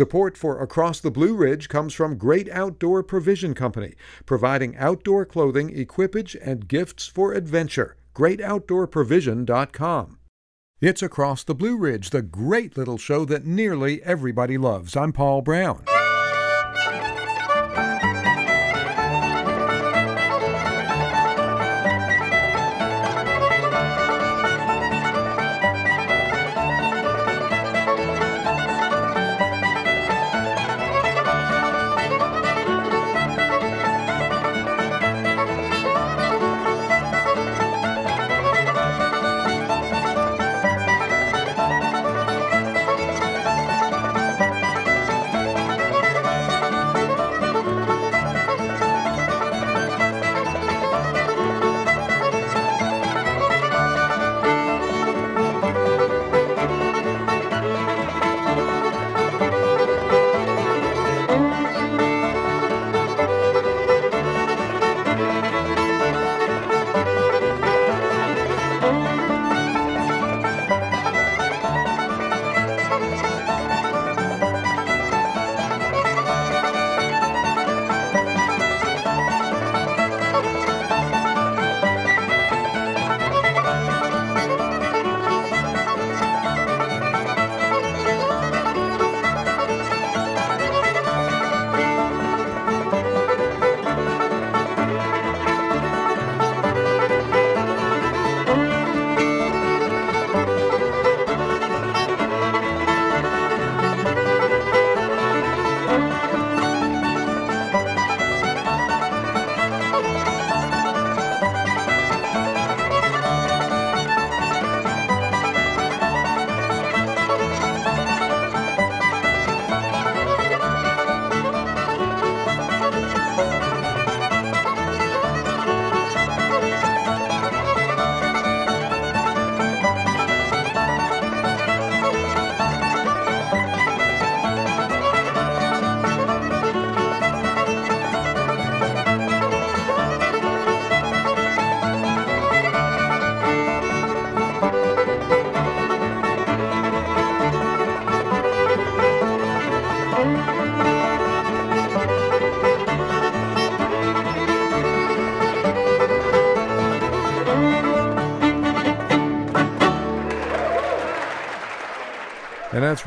Support for Across the Blue Ridge comes from Great Outdoor Provision Company, providing outdoor clothing, equipage, and gifts for adventure. GreatOutdoorProvision.com. It's Across the Blue Ridge, the great little show that nearly everybody loves. I'm Paul Brown.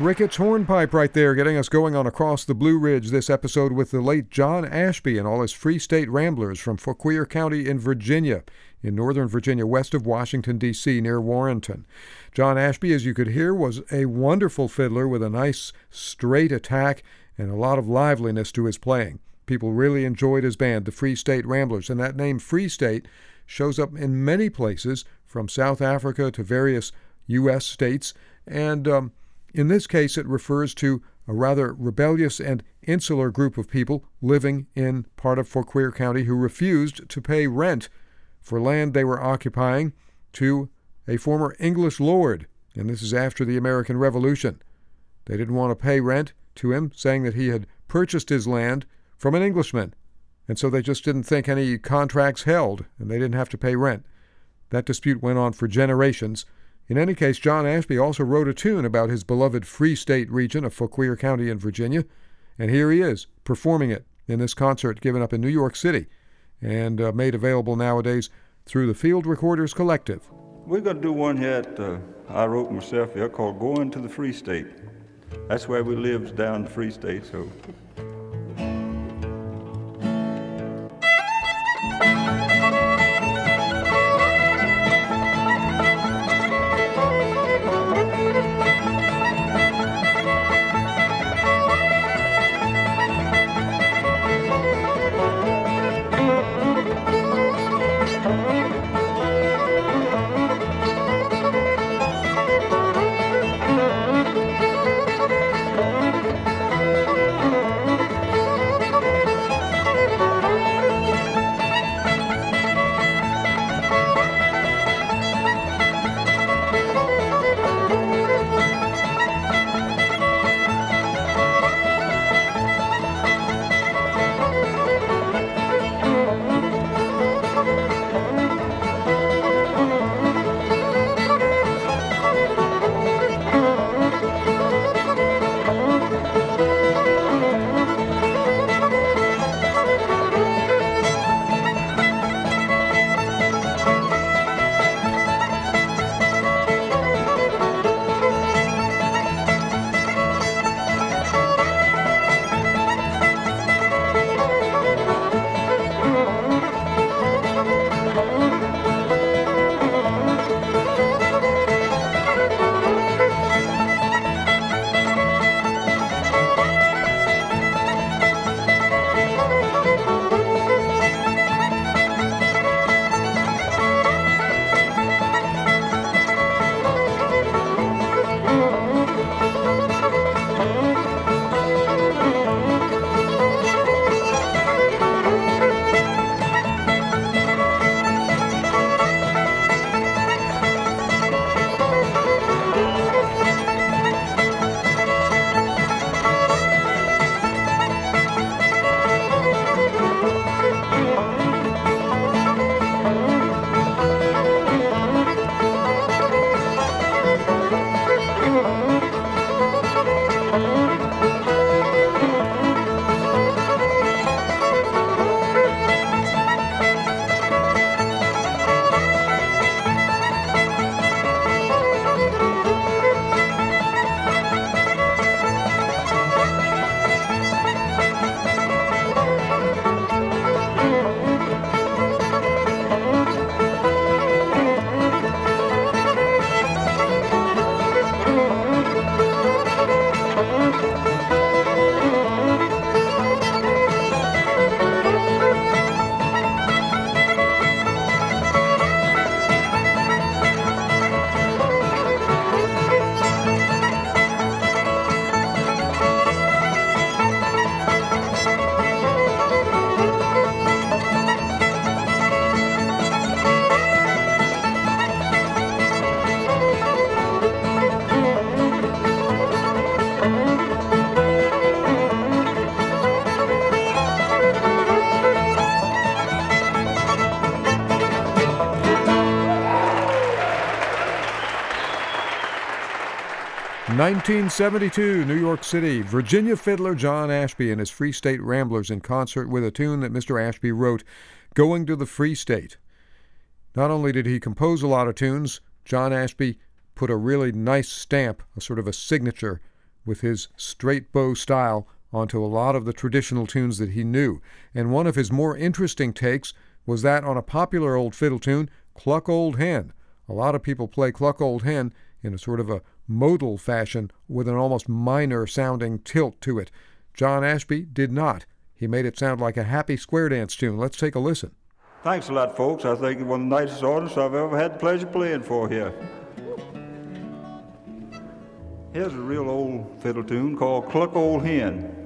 Ricketts Hornpipe right there, getting us going on across the Blue Ridge this episode with the late John Ashby and all his Free State Ramblers from Fauquier County in Virginia, in northern Virginia, west of Washington, D.C., near Warrenton. John Ashby, as you could hear, was a wonderful fiddler with a nice straight attack and a lot of liveliness to his playing. People really enjoyed his band, the Free State Ramblers, and that name Free State shows up in many places, from South Africa to various U.S. states, and um, in this case, it refers to a rather rebellious and insular group of people living in part of Fauquier County who refused to pay rent for land they were occupying to a former English lord, and this is after the American Revolution. They didn't want to pay rent to him, saying that he had purchased his land from an Englishman, and so they just didn't think any contracts held, and they didn't have to pay rent. That dispute went on for generations in any case, John Ashby also wrote a tune about his beloved Free State region of Fauquier County in Virginia, and here he is performing it in this concert given up in New York City and uh, made available nowadays through the Field Recorders Collective. We're going to do one here that uh, I wrote myself here called Going to the Free State. That's where we live down the Free State, so 1972, New York City. Virginia fiddler John Ashby and his Free State Ramblers in concert with a tune that Mr. Ashby wrote, Going to the Free State. Not only did he compose a lot of tunes, John Ashby put a really nice stamp, a sort of a signature, with his straight bow style onto a lot of the traditional tunes that he knew. And one of his more interesting takes was that on a popular old fiddle tune, Cluck Old Hen. A lot of people play Cluck Old Hen in a sort of a modal fashion with an almost minor sounding tilt to it. John Ashby did not. He made it sound like a happy square dance tune. Let's take a listen. Thanks a lot, folks. I think it's one of the nicest audience I've ever had the pleasure playing for here. Here's a real old fiddle tune called Cluck Old Hen.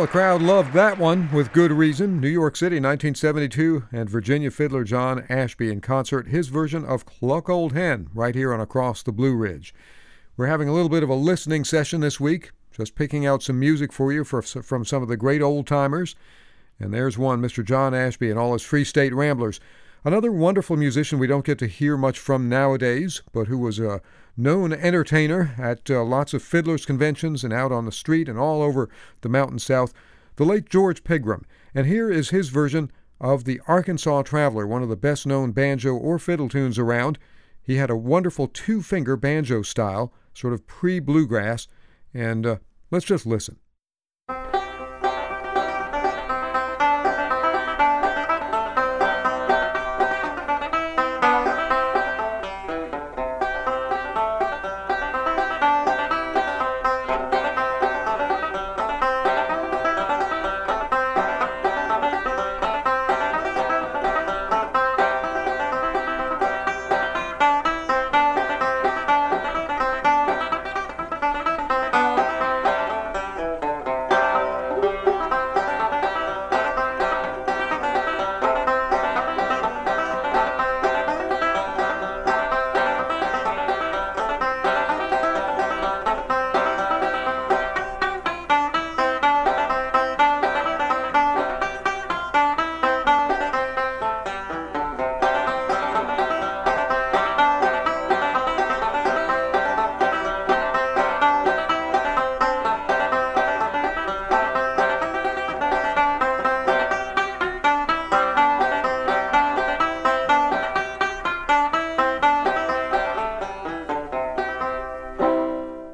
Well, the crowd loved that one with good reason. New York City, 1972, and Virginia fiddler John Ashby in concert, his version of Cluck Old Hen, right here on Across the Blue Ridge. We're having a little bit of a listening session this week, just picking out some music for you for, from some of the great old timers. And there's one, Mr. John Ashby and all his Free State Ramblers. Another wonderful musician we don't get to hear much from nowadays, but who was a known entertainer at uh, lots of fiddlers' conventions and out on the street and all over the mountain south, the late George Pegram. And here is his version of the Arkansas Traveler, one of the best known banjo or fiddle tunes around. He had a wonderful two finger banjo style, sort of pre bluegrass, and uh, let's just listen.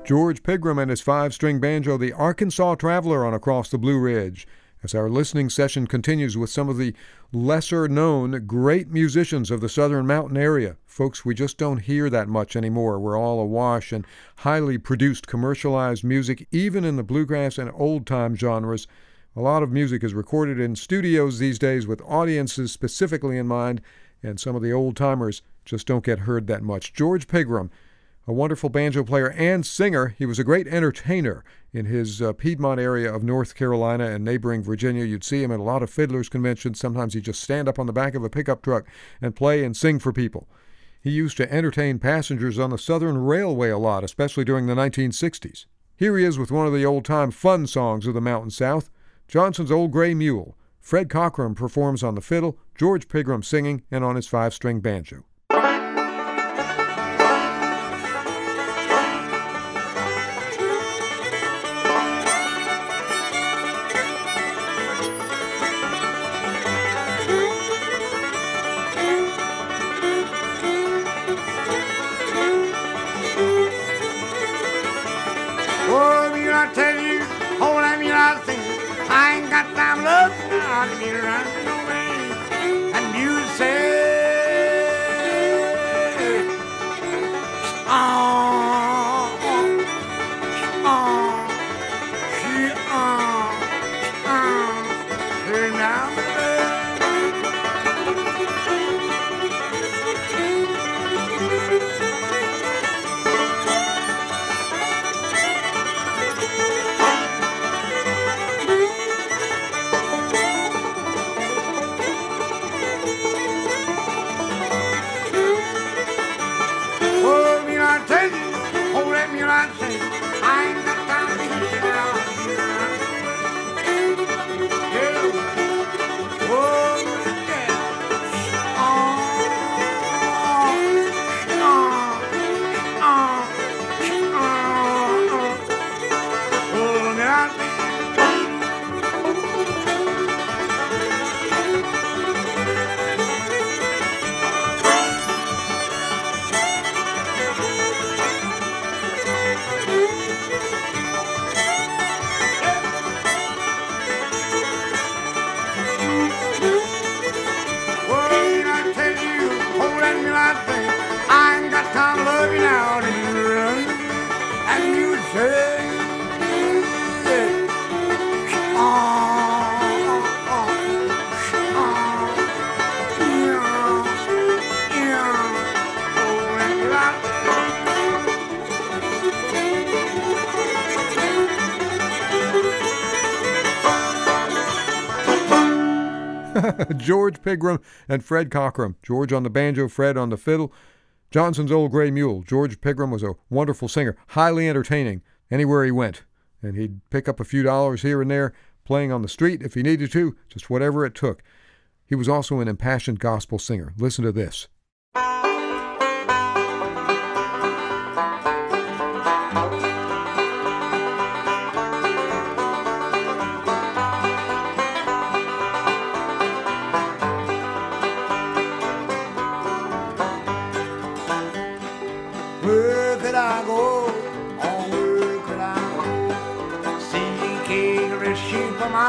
George Pegram and his five string banjo, the Arkansas Traveler, on Across the Blue Ridge. As our listening session continues with some of the lesser known great musicians of the southern mountain area, folks we just don't hear that much anymore. We're all awash in highly produced commercialized music, even in the bluegrass and old time genres. A lot of music is recorded in studios these days with audiences specifically in mind, and some of the old timers just don't get heard that much. George Pegram a wonderful banjo player and singer. He was a great entertainer in his uh, Piedmont area of North Carolina and neighboring Virginia. You'd see him at a lot of fiddlers' conventions. Sometimes he'd just stand up on the back of a pickup truck and play and sing for people. He used to entertain passengers on the Southern Railway a lot, especially during the 1960s. Here he is with one of the old time fun songs of the Mountain South Johnson's Old Gray Mule. Fred Cockerham performs on the fiddle, George Pegram singing, and on his five string banjo. George Pegram and Fred Cockerham. George on the banjo, Fred on the fiddle. Johnson's Old Gray Mule. George Pegram was a wonderful singer, highly entertaining anywhere he went. And he'd pick up a few dollars here and there, playing on the street if he needed to, just whatever it took. He was also an impassioned gospel singer. Listen to this.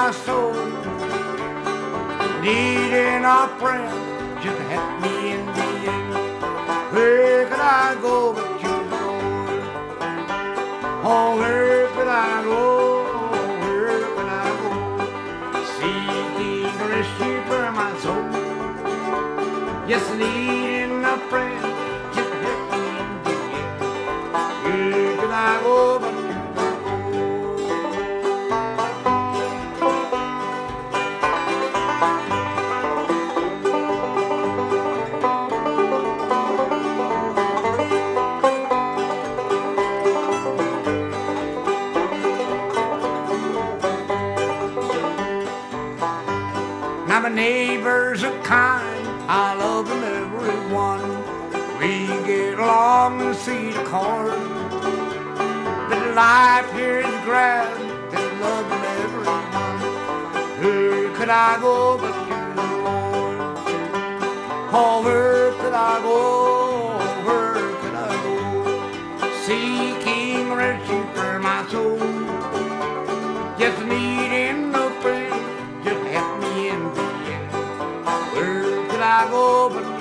My soul. Needing a friend just help me in the end. Where could I go but you, Lord? Oh, where could I go? Where could I go? Seeking rescue for my soul. Yes, needing a friend life appear in the ground and loving everyone. Where could I go but you, Lord? Oh, where could I go? Where could I go? Seeking rescue for my soul. Just needing no friend, just help me in the end. Where could I go but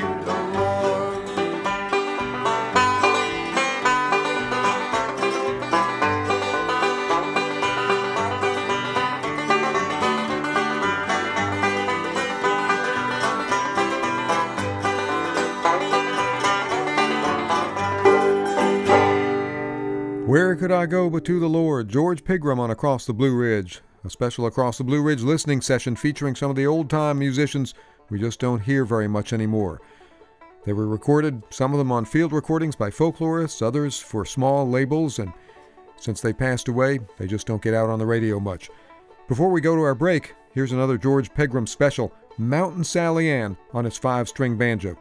to the Lord? George Pegram on Across the Blue Ridge. A special Across the Blue Ridge listening session featuring some of the old time musicians we just don't hear very much anymore. They were recorded, some of them on field recordings by folklorists, others for small labels, and since they passed away, they just don't get out on the radio much. Before we go to our break, here's another George Pegram special Mountain Sally Ann on his five string banjo.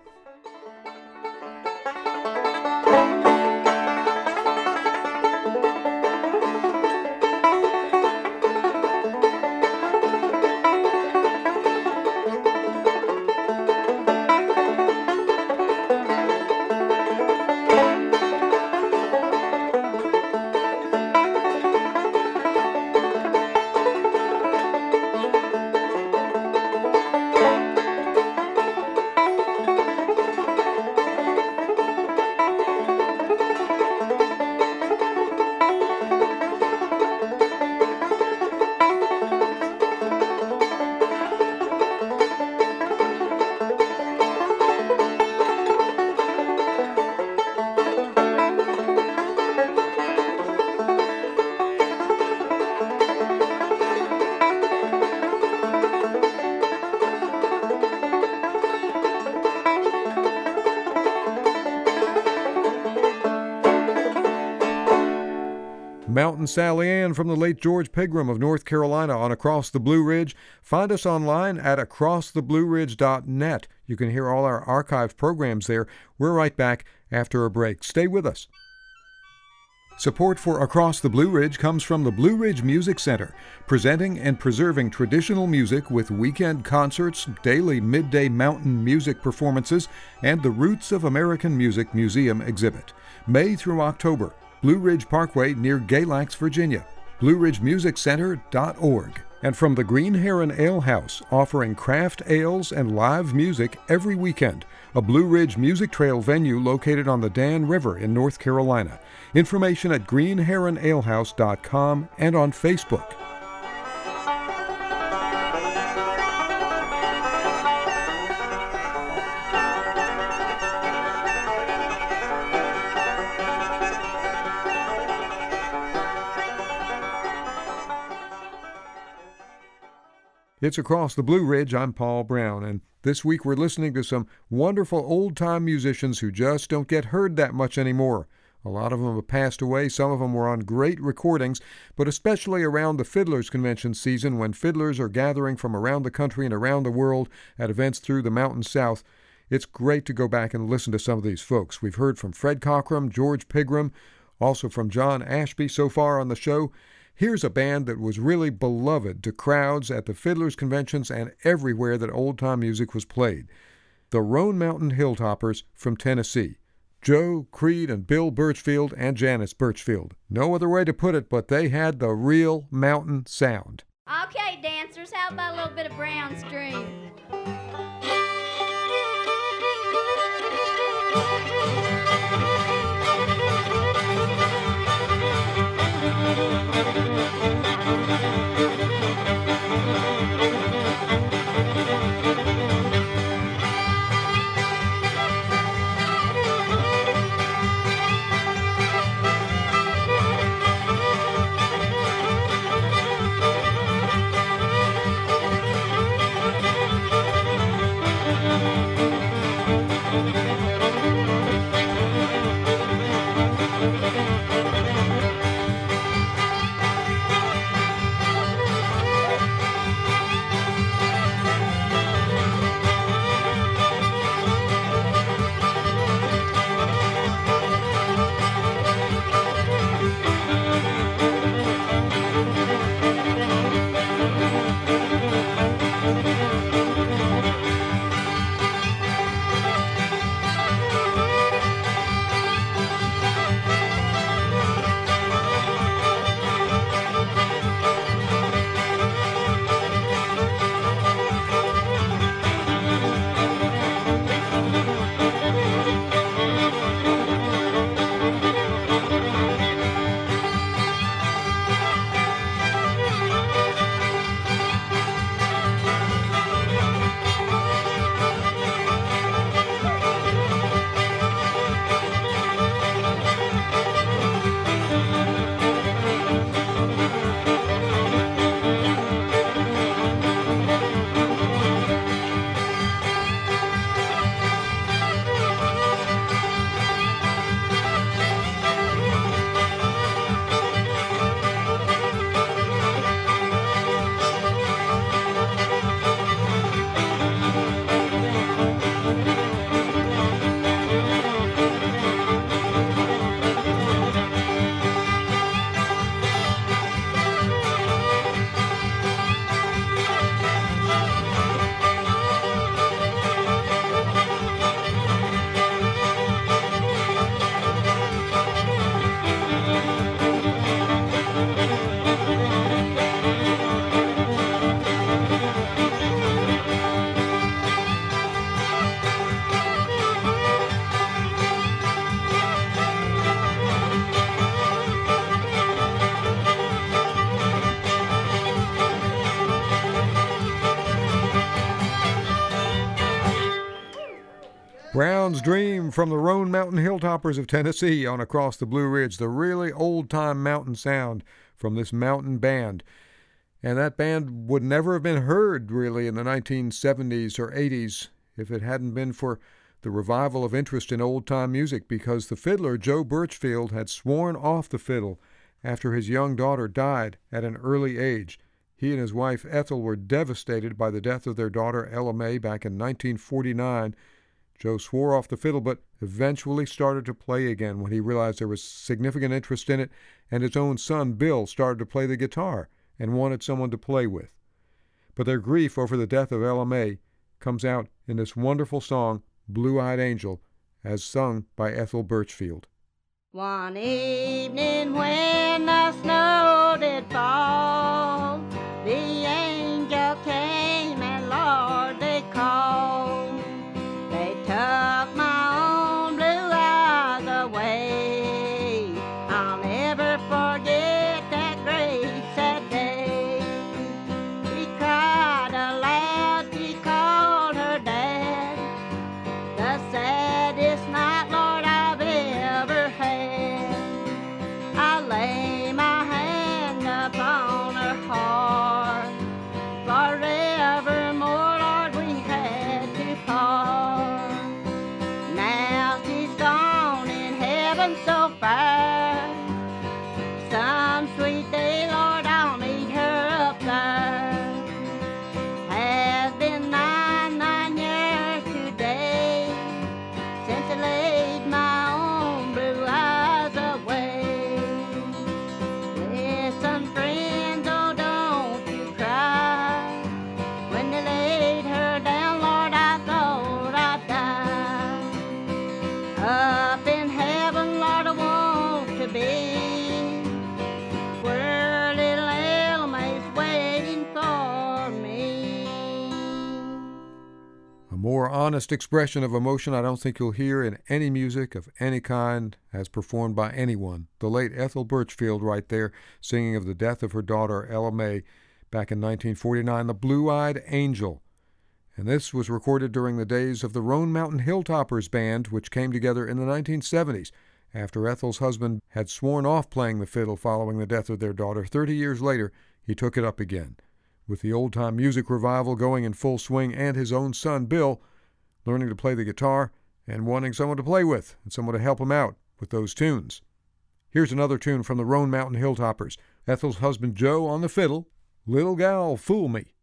From the late George Pegram of North Carolina on Across the Blue Ridge. Find us online at acrosstheblueridge.net. You can hear all our archive programs there. We're right back after a break. Stay with us. Support for Across the Blue Ridge comes from the Blue Ridge Music Center, presenting and preserving traditional music with weekend concerts, daily midday mountain music performances, and the Roots of American Music Museum exhibit. May through October. Blue Ridge Parkway near Galax, Virginia. BlueRidgeMusicCenter.org. And from the Green Heron Ale House, offering craft ales and live music every weekend. A Blue Ridge Music Trail venue located on the Dan River in North Carolina. Information at greenheronalehouse.com and on Facebook. It's Across the Blue Ridge. I'm Paul Brown, and this week we're listening to some wonderful old time musicians who just don't get heard that much anymore. A lot of them have passed away, some of them were on great recordings, but especially around the Fiddlers Convention season when fiddlers are gathering from around the country and around the world at events through the Mountain South. It's great to go back and listen to some of these folks. We've heard from Fred Cockerham, George Pegram, also from John Ashby so far on the show. Here's a band that was really beloved to crowds at the fiddlers' conventions and everywhere that old time music was played. The Roan Mountain Hilltoppers from Tennessee. Joe, Creed, and Bill Birchfield and Janice Birchfield. No other way to put it, but they had the real mountain sound. Okay, dancers, how about a little bit of Brown's Dream? Brown's Dream from the Roan Mountain Hilltoppers of Tennessee on Across the Blue Ridge, the really old time mountain sound from this mountain band. And that band would never have been heard really in the 1970s or 80s if it hadn't been for the revival of interest in old time music because the fiddler Joe Birchfield had sworn off the fiddle after his young daughter died at an early age. He and his wife Ethel were devastated by the death of their daughter Ella May back in 1949 Joe swore off the fiddle, but eventually started to play again when he realized there was significant interest in it, and his own son, Bill, started to play the guitar and wanted someone to play with. But their grief over the death of Ella May comes out in this wonderful song, Blue Eyed Angel, as sung by Ethel Birchfield. One evening when the snow honest expression of emotion I don't think you'll hear in any music of any kind as performed by anyone. The late Ethel Birchfield, right there, singing of the death of her daughter Ella May back in 1949, The Blue Eyed Angel. And this was recorded during the days of the Roan Mountain Hilltoppers Band, which came together in the 1970s after Ethel's husband had sworn off playing the fiddle following the death of their daughter. Thirty years later, he took it up again with the old time music revival going in full swing and his own son, Bill, learning to play the guitar and wanting someone to play with and someone to help him out with those tunes. Here's another tune from the Roan Mountain Hilltoppers Ethel's husband, Joe, on the fiddle Little Gal, Fool Me.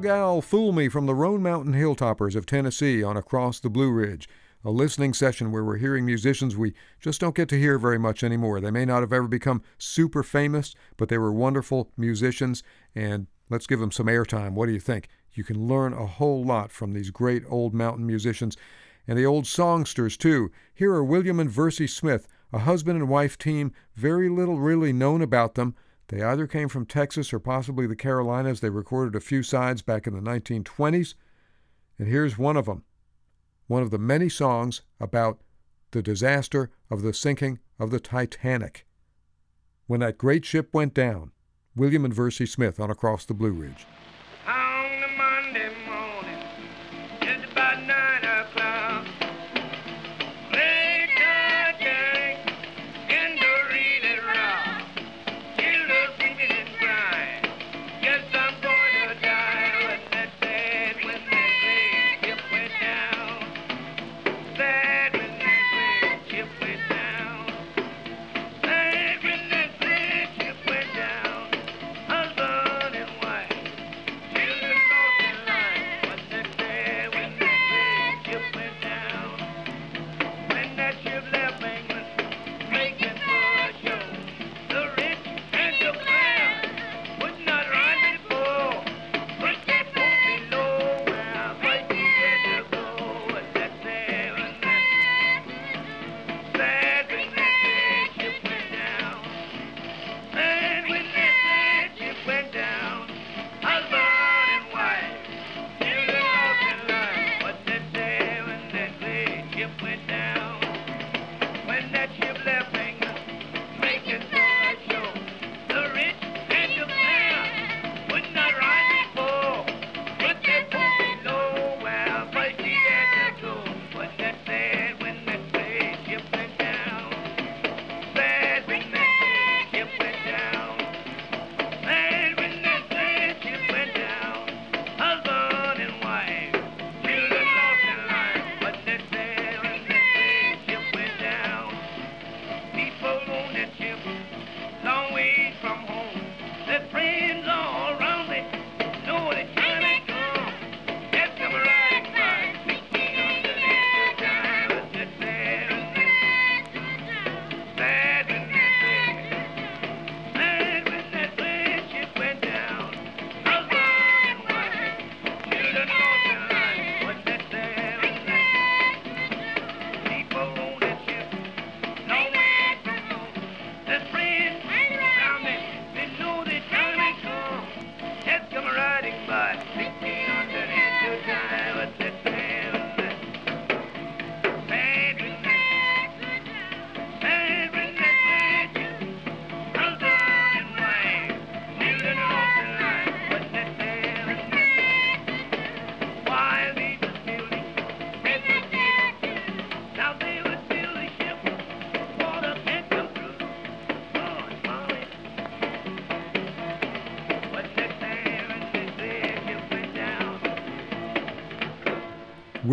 Gal Fool Me from the Roan Mountain Hilltoppers of Tennessee on Across the Blue Ridge. A listening session where we're hearing musicians we just don't get to hear very much anymore. They may not have ever become super famous, but they were wonderful musicians, and let's give them some airtime. What do you think? You can learn a whole lot from these great old mountain musicians and the old songsters, too. Here are William and Versey Smith, a husband and wife team, very little really known about them. They either came from Texas or possibly the Carolinas. They recorded a few sides back in the 1920s. And here's one of them one of the many songs about the disaster of the sinking of the Titanic. When that great ship went down, William and Versey Smith on Across the Blue Ridge.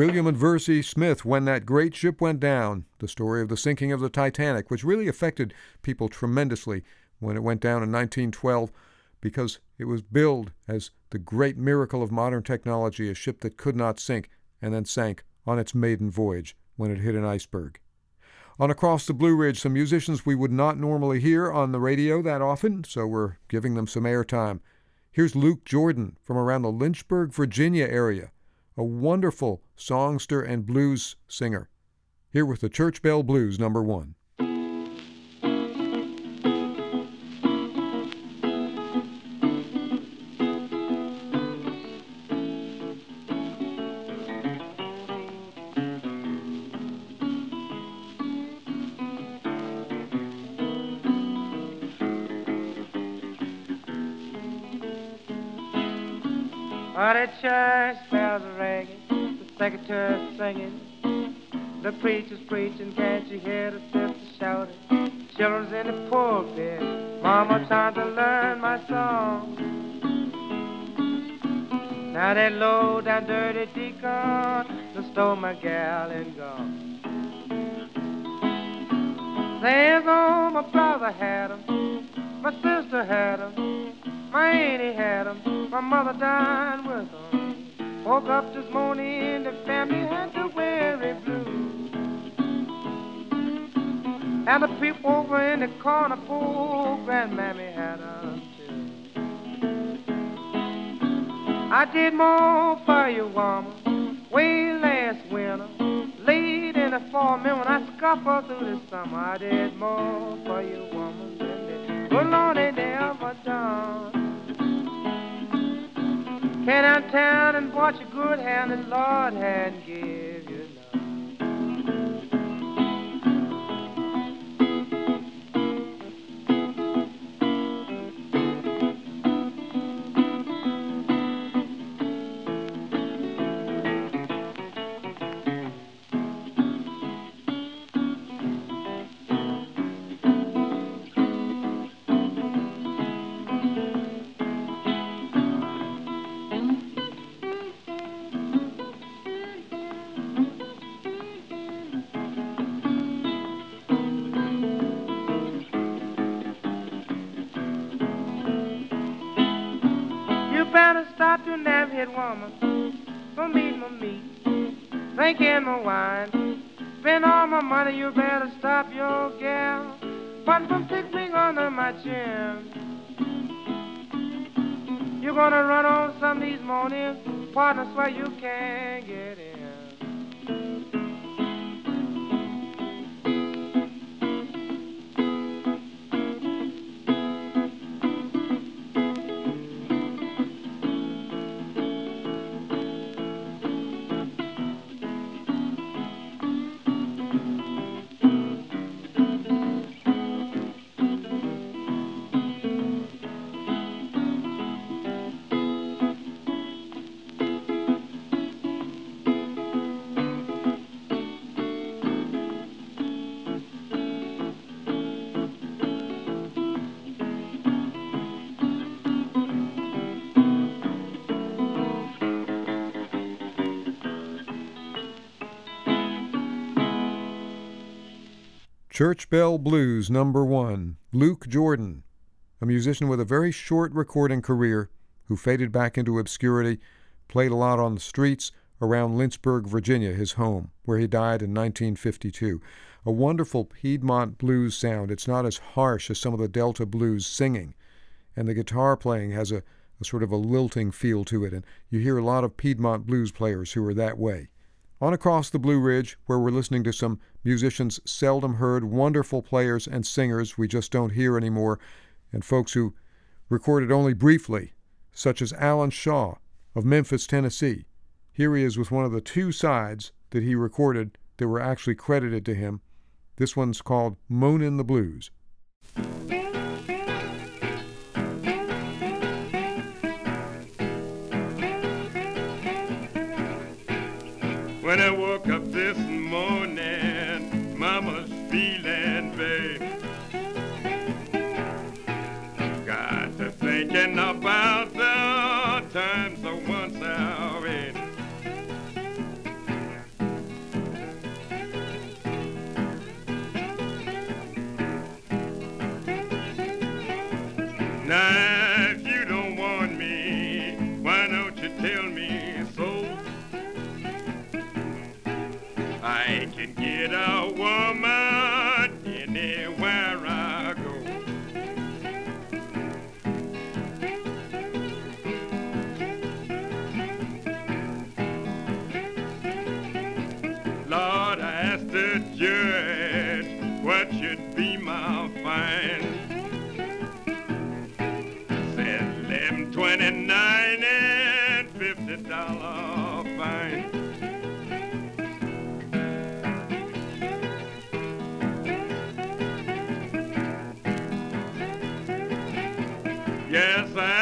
William and Versey Smith, When That Great Ship Went Down, the story of the sinking of the Titanic, which really affected people tremendously when it went down in 1912 because it was billed as the great miracle of modern technology, a ship that could not sink and then sank on its maiden voyage when it hit an iceberg. On Across the Blue Ridge, some musicians we would not normally hear on the radio that often, so we're giving them some airtime. Here's Luke Jordan from around the Lynchburg, Virginia area, a wonderful songster and blues singer. Here with the Church Bell Blues, number one. The singing, the preacher's preaching, can't you hear the sisters shouting? Children's in the pulpit, mama trying to learn my song. Now that low down dirty deacon done stole my gal and gone. Says, oh, my brother had 'em, my sister had 'em, my auntie had 'em, my mother died with 'em. Woke up this morning, the family had the weary blues. And the people over in the corner, poor grandmammy had 'em too. I did more for you, woman, way last winter. Late in the fall, man, when I scuffle through the summer, I did more for you, woman, than the good Lord ain't ever done. Came downtown and bought you good hand, and Lord hadn't give drinking my wine, spend all my money. You better stop your gal, putting from ring under my chin. You're gonna run on some these mornings, partner, swear you can't Church Bell Blues number one, Luke Jordan, a musician with a very short recording career who faded back into obscurity, played a lot on the streets around Lynchburg, Virginia, his home, where he died in 1952. A wonderful Piedmont blues sound. It's not as harsh as some of the Delta blues singing, and the guitar playing has a, a sort of a lilting feel to it, and you hear a lot of Piedmont blues players who are that way. On across the Blue Ridge, where we're listening to some musicians seldom heard, wonderful players and singers we just don't hear anymore, and folks who recorded only briefly, such as Allen Shaw of Memphis, Tennessee. Here he is with one of the two sides that he recorded that were actually credited to him. This one's called Moanin' the Blues. Yes, I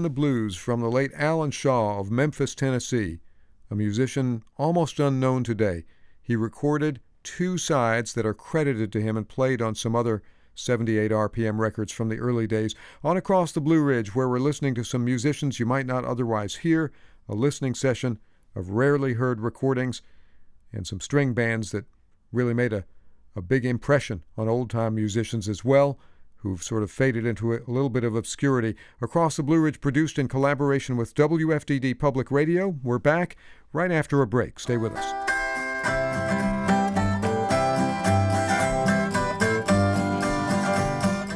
Moanin' the Blues from the late Allen Shaw of Memphis, Tennessee, a musician almost unknown today. He recorded two sides that are credited to him and played on some other 78 RPM records from the early days. On Across the Blue Ridge, where we're listening to some musicians you might not otherwise hear, a listening session of rarely heard recordings, and some string bands that really made a, a big impression on old time musicians as well who've sort of faded into a little bit of obscurity. Across the Blue Ridge, produced in collaboration with WFDD Public Radio. We're back right after a break. Stay with us.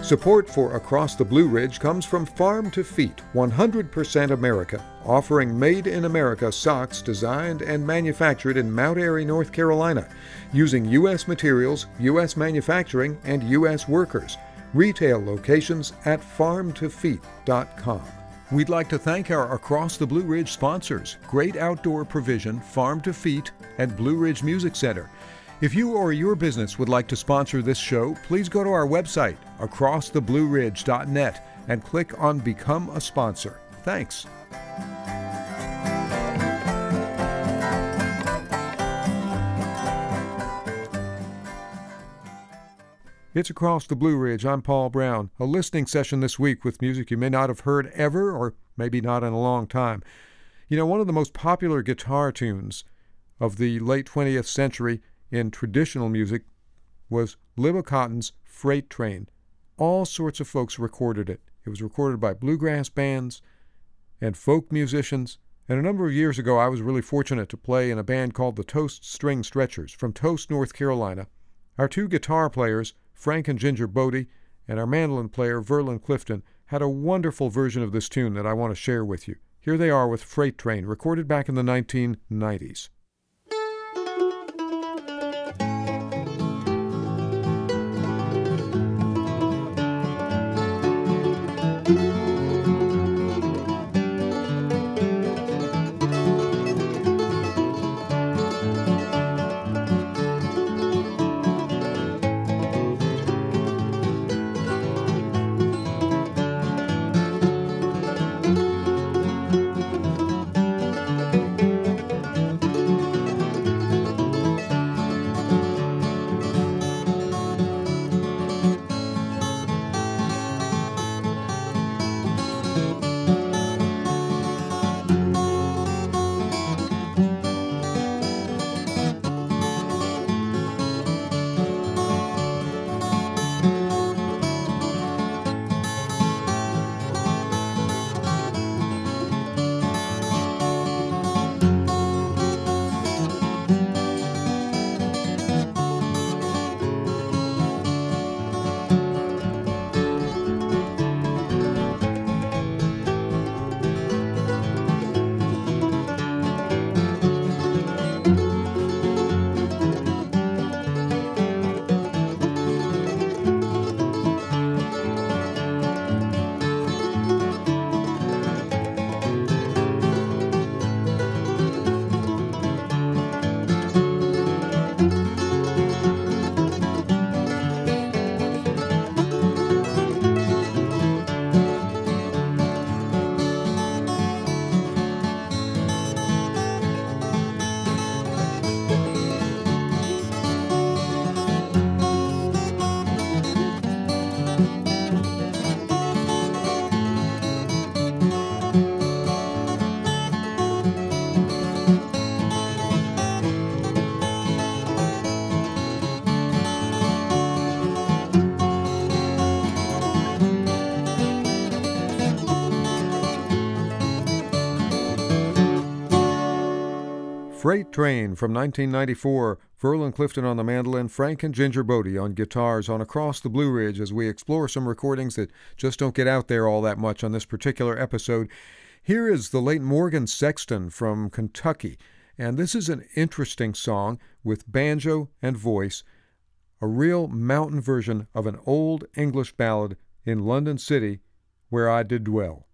Support for Across the Blue Ridge comes from Farm to Feet, 100% America, offering made in America socks designed and manufactured in Mount Airy, North Carolina, using U.S. materials, U.S. manufacturing, and U.S. workers. Retail locations at farmtofeet.com. We'd like to thank our Across the Blue Ridge sponsors Great Outdoor Provision, Farm to Feet, and Blue Ridge Music Center. If you or your business would like to sponsor this show, please go to our website, acrosstheblueridge.net, and click on Become a Sponsor. Thanks. It's Across the Blue Ridge. I'm Paul Brown. A listening session this week with music you may not have heard ever, or maybe not in a long time. You know, one of the most popular guitar tunes of the late 20th century in traditional music was Libba Cotten's Freight Train. All sorts of folks recorded it. It was recorded by bluegrass bands and folk musicians. And a number of years ago, I was really fortunate to play in a band called the Toast String Stretchers from Toast, North Carolina. Our two guitar players, Frank and Ginger Bodie, and our mandolin player, Verlin Clifton, had a wonderful version of this tune that I want to share with you. Here they are with Freight Train, recorded back in the 1990s. Freight Train from 1994 Verlin Clifton on the mandolin, Frank and Ginger Bodie on guitars on Across the Blue Ridge as we explore some recordings that just don't get out there all that much on this particular episode. Here is the late Morgan Sexton from Kentucky, and this is an interesting song with banjo and voice, a real mountain version of an old English ballad in London City where I did dwell.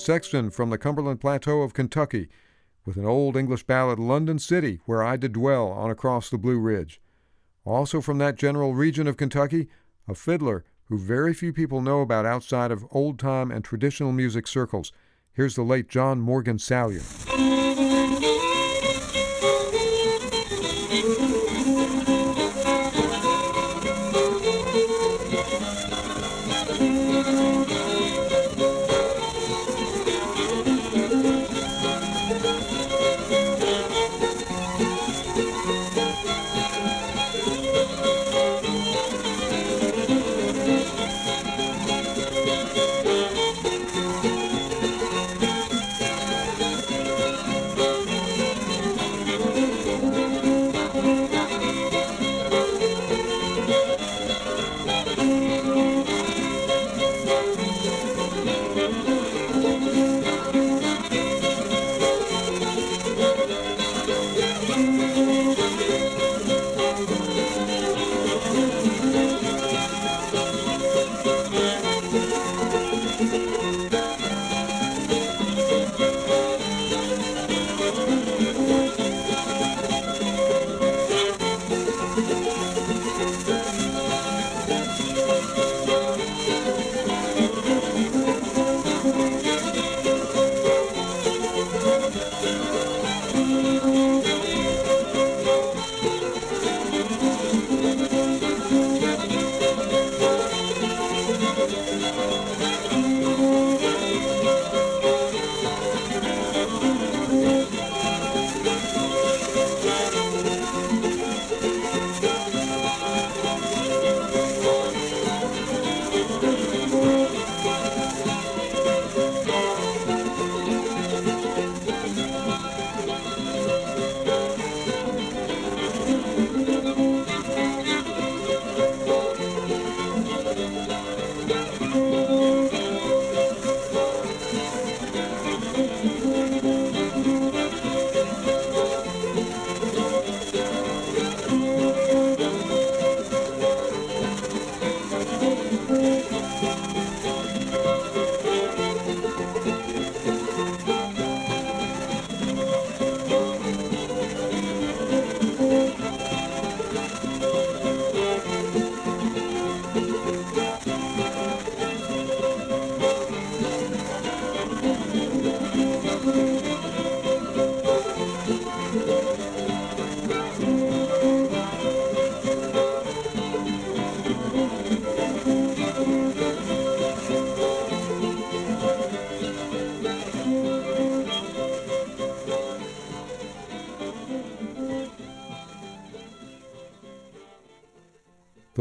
Sexton from the Cumberland Plateau of Kentucky, with an old English ballad, London City, where I did dwell on across the Blue Ridge. Also from that general region of Kentucky, a fiddler who very few people know about outside of old time and traditional music circles. Here's the late John Morgan Salyer.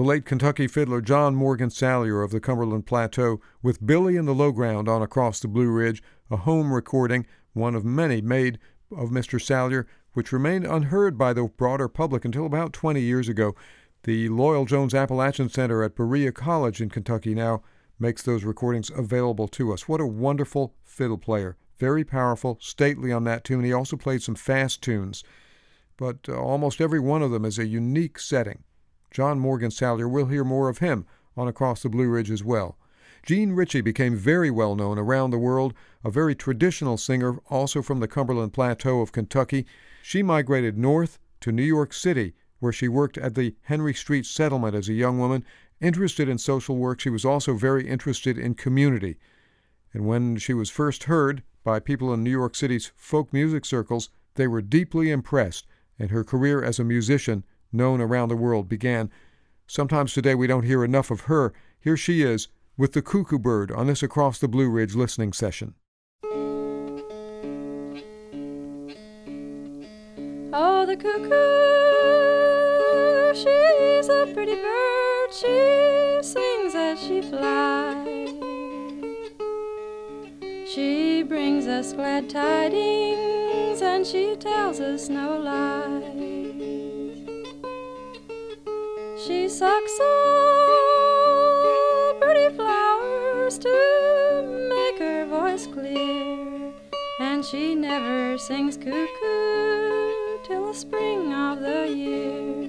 Late Kentucky fiddler John Morgan Salyer of the Cumberland Plateau with Billy in the Lowground on Across the Blue Ridge, a home recording, one of many made of Mr. Salyer, which remained unheard by the broader public until about 20 years ago. The Loyal Jones Appalachian Center at Berea College in Kentucky now makes those recordings available to us. What a wonderful fiddle player. Very powerful, stately on that tune. He also played some fast tunes, but uh, almost every one of them is a unique setting. John Morgan Salyer, we'll hear more of him on Across the Blue Ridge as well. Jean Ritchie became very well known around the world, a very traditional singer, also from the Cumberland Plateau of Kentucky. She migrated north to New York City, where she worked at the Henry Street Settlement as a young woman. Interested in social work, she was also very interested in community. And when she was first heard by people in New York City's folk music circles, they were deeply impressed, and her career as a musician, known around the world, began. Sometimes today we don't hear enough of her. Here she is with the cuckoo bird on this Across the Blue Ridge listening session. Oh, the cuckoo, she's a pretty bird. She sings as she flies. She brings us glad tidings and she tells us no lies. She sucks all pretty flowers to make her voice clear, and she never sings cuckoo till the spring of the year.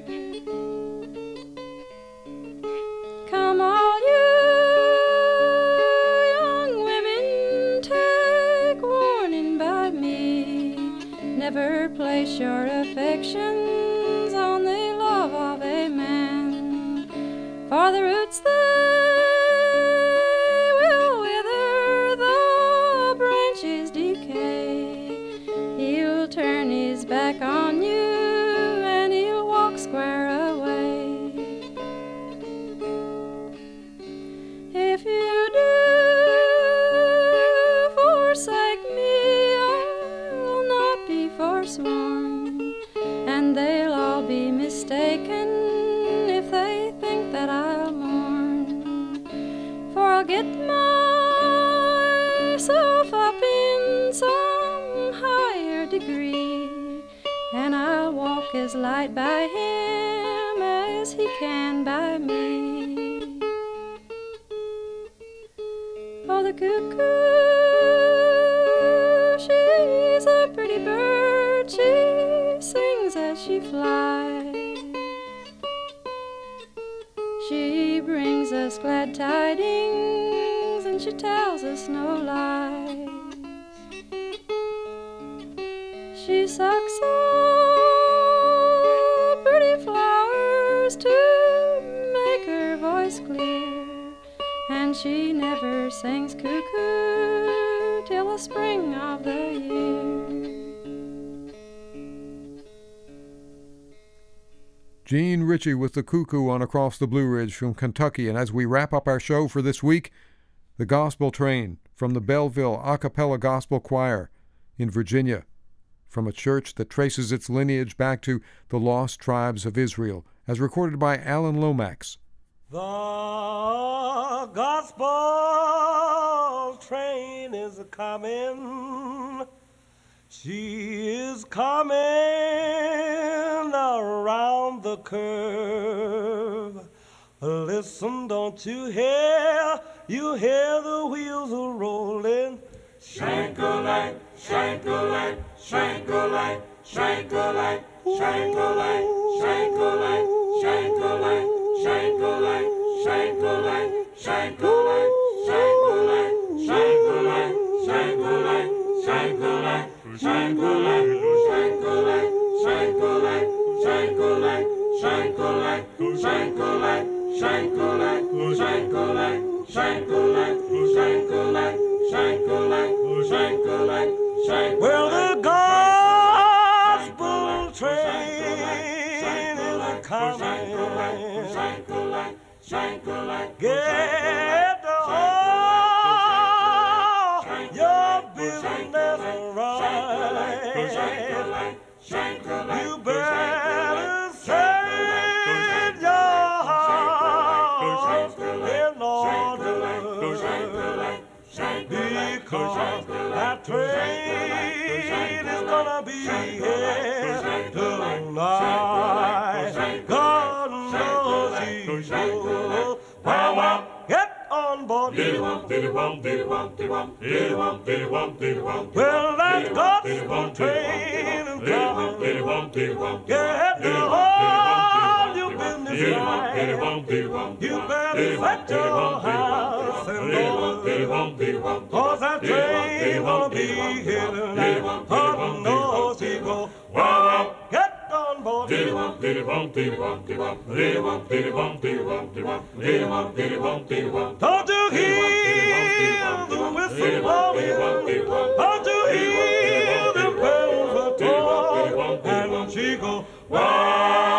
right back. Ritchie with the cuckoo on Across the Blue Ridge from Kentucky. And as we wrap up our show for this week, the Gospel Train from the Belleville A Cappella Gospel Choir in Virginia, from a church that traces its lineage back to the lost tribes of Israel, as recorded by Alan Lomax. The gospel train is coming. She is coming around the curve. Listen, don't you hear? You hear the wheels are rolling. Shank-a-lang, shank-a-lang, shank-a-lang, shank-a-lang, shank-a-lang, shank-a-lang, shank-a-lang, shank-a-lang, shank-a-lang, shank-a-lang, shank-a-lang. Well, the gospel train is coming. All better set your because that train is gonna be here tonight. Well, that's gospel train and coming. Get the your business right. You better set your house and go. Cause that train gonna be heading out. Don't you hear the whistle blowing? Don't you hear the bells a tolling? And she go, wow,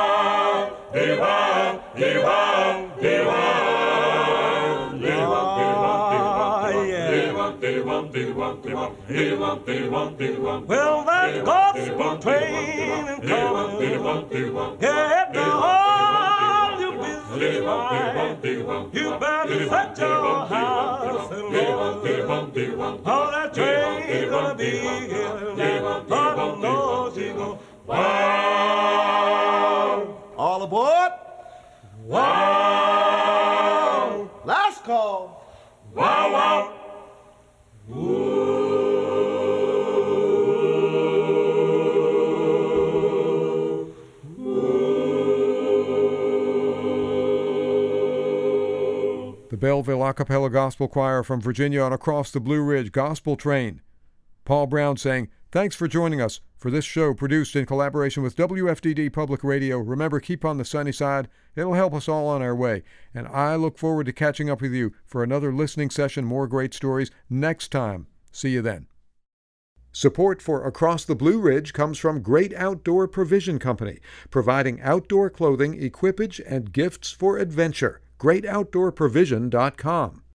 Well, that gospel train is coming. Get the all your business right. You better set your house and Lord. All that train gonna be here now. God knows he go. Wow. All aboard. Wow. Belleville A Cappella Gospel Choir from Virginia on Across the Blue Ridge Gospel Train. Paul Brown saying, Thanks for joining us for this show produced in collaboration with WFDD Public Radio. Remember, keep on the sunny side. It'll help us all on our way. And I look forward to catching up with you for another listening session, more great stories next time. See you then. Support for Across the Blue Ridge comes from Great Outdoor Provision Company, providing outdoor clothing, equipage, and gifts for adventure. GreatOutdoorProvision.com.